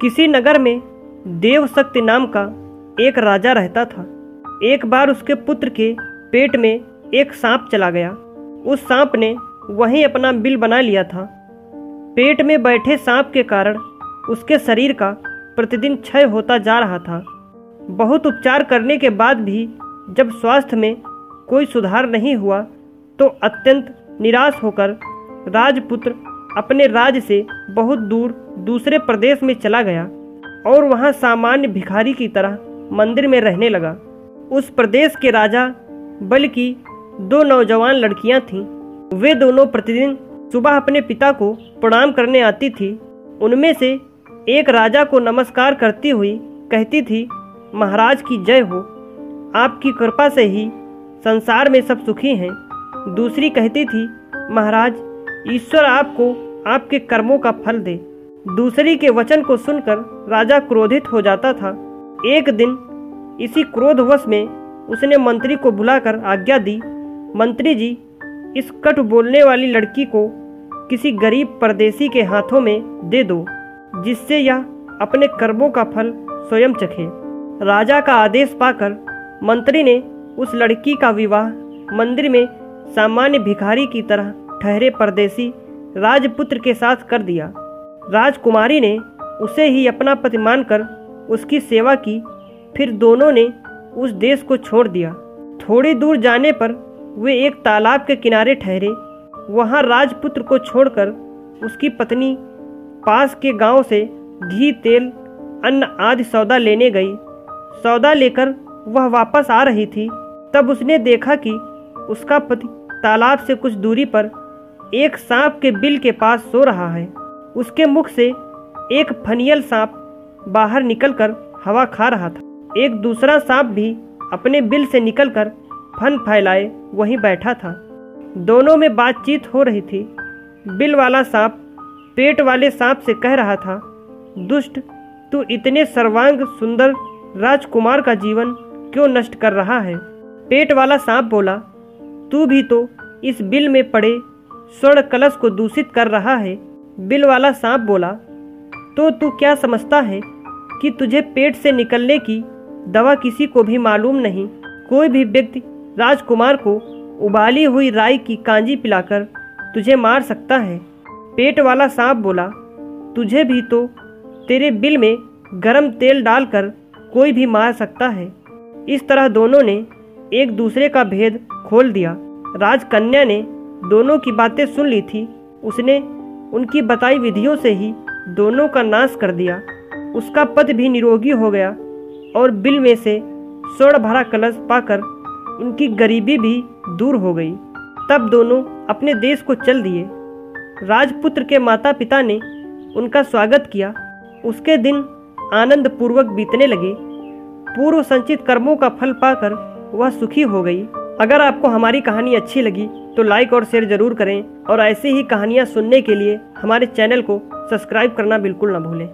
किसी नगर में देवशक्ति नाम का एक राजा रहता था। एक बार उसके पुत्र के पेट में एक सांप चला गया। उस सांप ने वहीं अपना बिल बना लिया था। पेट में बैठे सांप के कारण उसके शरीर का प्रतिदिन क्षय होता जा रहा था। बहुत उपचार करने के बाद भी जब स्वास्थ्य में कोई सुधार नहीं हुआ तो अत्यंत निराश होकर राजपुत्र अपने राज से बहुत दूर दूसरे प्रदेश में चला गया और वहाँ सामान्य भिखारी की तरह मंदिर में रहने लगा। उस प्रदेश के राजा, बल्कि दो नौजवान लड़कियाँ थीं। वे दोनों प्रतिदिन सुबह अपने पिता को प्रणाम करने आती थी। उनमें से एक राजा को नमस्कार करती हुई कहती थी, महाराज की जय हो। आपकी कृपा से ही संसार में सब सुखी हैं। दूसरी कहती थी, महाराज, ईश्वर आपको आपके कर्मों का फल दे। दूसरी के वचन को सुनकर राजा क्रोधित हो जाता था। एक दिन इसी क्रोधवश में उसने मंत्री को बुलाकर आज्ञा दी, मंत्री जी, इस कट बोलने वाली लड़की को किसी गरीब परदेसी के हाथों में दे दो, जिससे यह अपने कर्मों का फल स्वयं चखे। राजा का आदेश पाकर मंत्री ने उस लड़की का विवाह मंदिर में सामान्य भिखारी की तरह ठहरे परदेसी राजपुत्र के साथ कर दिया। राजकुमारी ने उसे ही अपना पति मानकर उसकी सेवा की। फिर दोनों ने उस देश को छोड़ दिया। थोड़ी दूर जाने पर वे एक तालाब के किनारे ठहरे। वहाँ राजपुत्र को छोड़कर उसकी पत्नी पास के गाँव से घी, तेल, अन्न आदि सौदा लेने गई। सौदा लेकर वह वापस आ रही थी। तब उसने देखा कि उसका पति तालाब से कुछ दूरी पर एक सांप के बिल के पास सो रहा है। उसके मुख से एक फनियल सांप बाहर निकलकर हवा खा रहा था। एक दूसरा सांप भी अपने बिल से निकलकर फन फैलाए, वहीं बैठा था। दोनों में बातचीत हो रही थी। बिल वाला सांप पेट वाले सांप से कह रहा था, दुष्ट, तू इतने सर्वांग सुंदर राजकुमार का जीवन क्यों नष्ट कर रहा है? पेट वाला सांप बोला, तू भी तो इस बिल में पड़े स्वर्ण कलश को दूषित कर रहा है। बिल वाला सांप बोला तो तू क्या समझता है कि तुझे पेट से निकलने की दवा किसी को भी मालूम नहीं? कोई भी व्यक्ति राजकुमार को उबाली हुई राई की कांजी पिलाकर तुझे मार सकता है? पेट वाला सांप बोला, तुझे भी तो तेरे बिल में गरम तेल डालकर कोई भी मार सकता है। इस तरह दोनों ने एक दूसरे का भेद खोल दिया। राजकन्या ने दोनों की बातें सुन ली थी। उसने उनकी बताई विधियों से ही दोनों का नाश कर दिया। उसका पद भी निरोगी हो गया और बिल में से स्वर्ण भरा कलश पाकर उनकी गरीबी भी दूर हो गई। तब दोनों अपने देश को चल दिए। राजपुत्र के माता पिता ने उनका स्वागत किया। उसके दिन आनंद पूर्वक बीतने लगे। पूर्व संचित कर्मों का फल पाकर वह सुखी हो गई। अगर आपको हमारी कहानी अच्छी लगी तो लाइक और शेयर ज़रूर करें और ऐसी ही कहानियाँ सुनने के लिए हमारे चैनल को सब्सक्राइब करना बिल्कुल ना भूलें।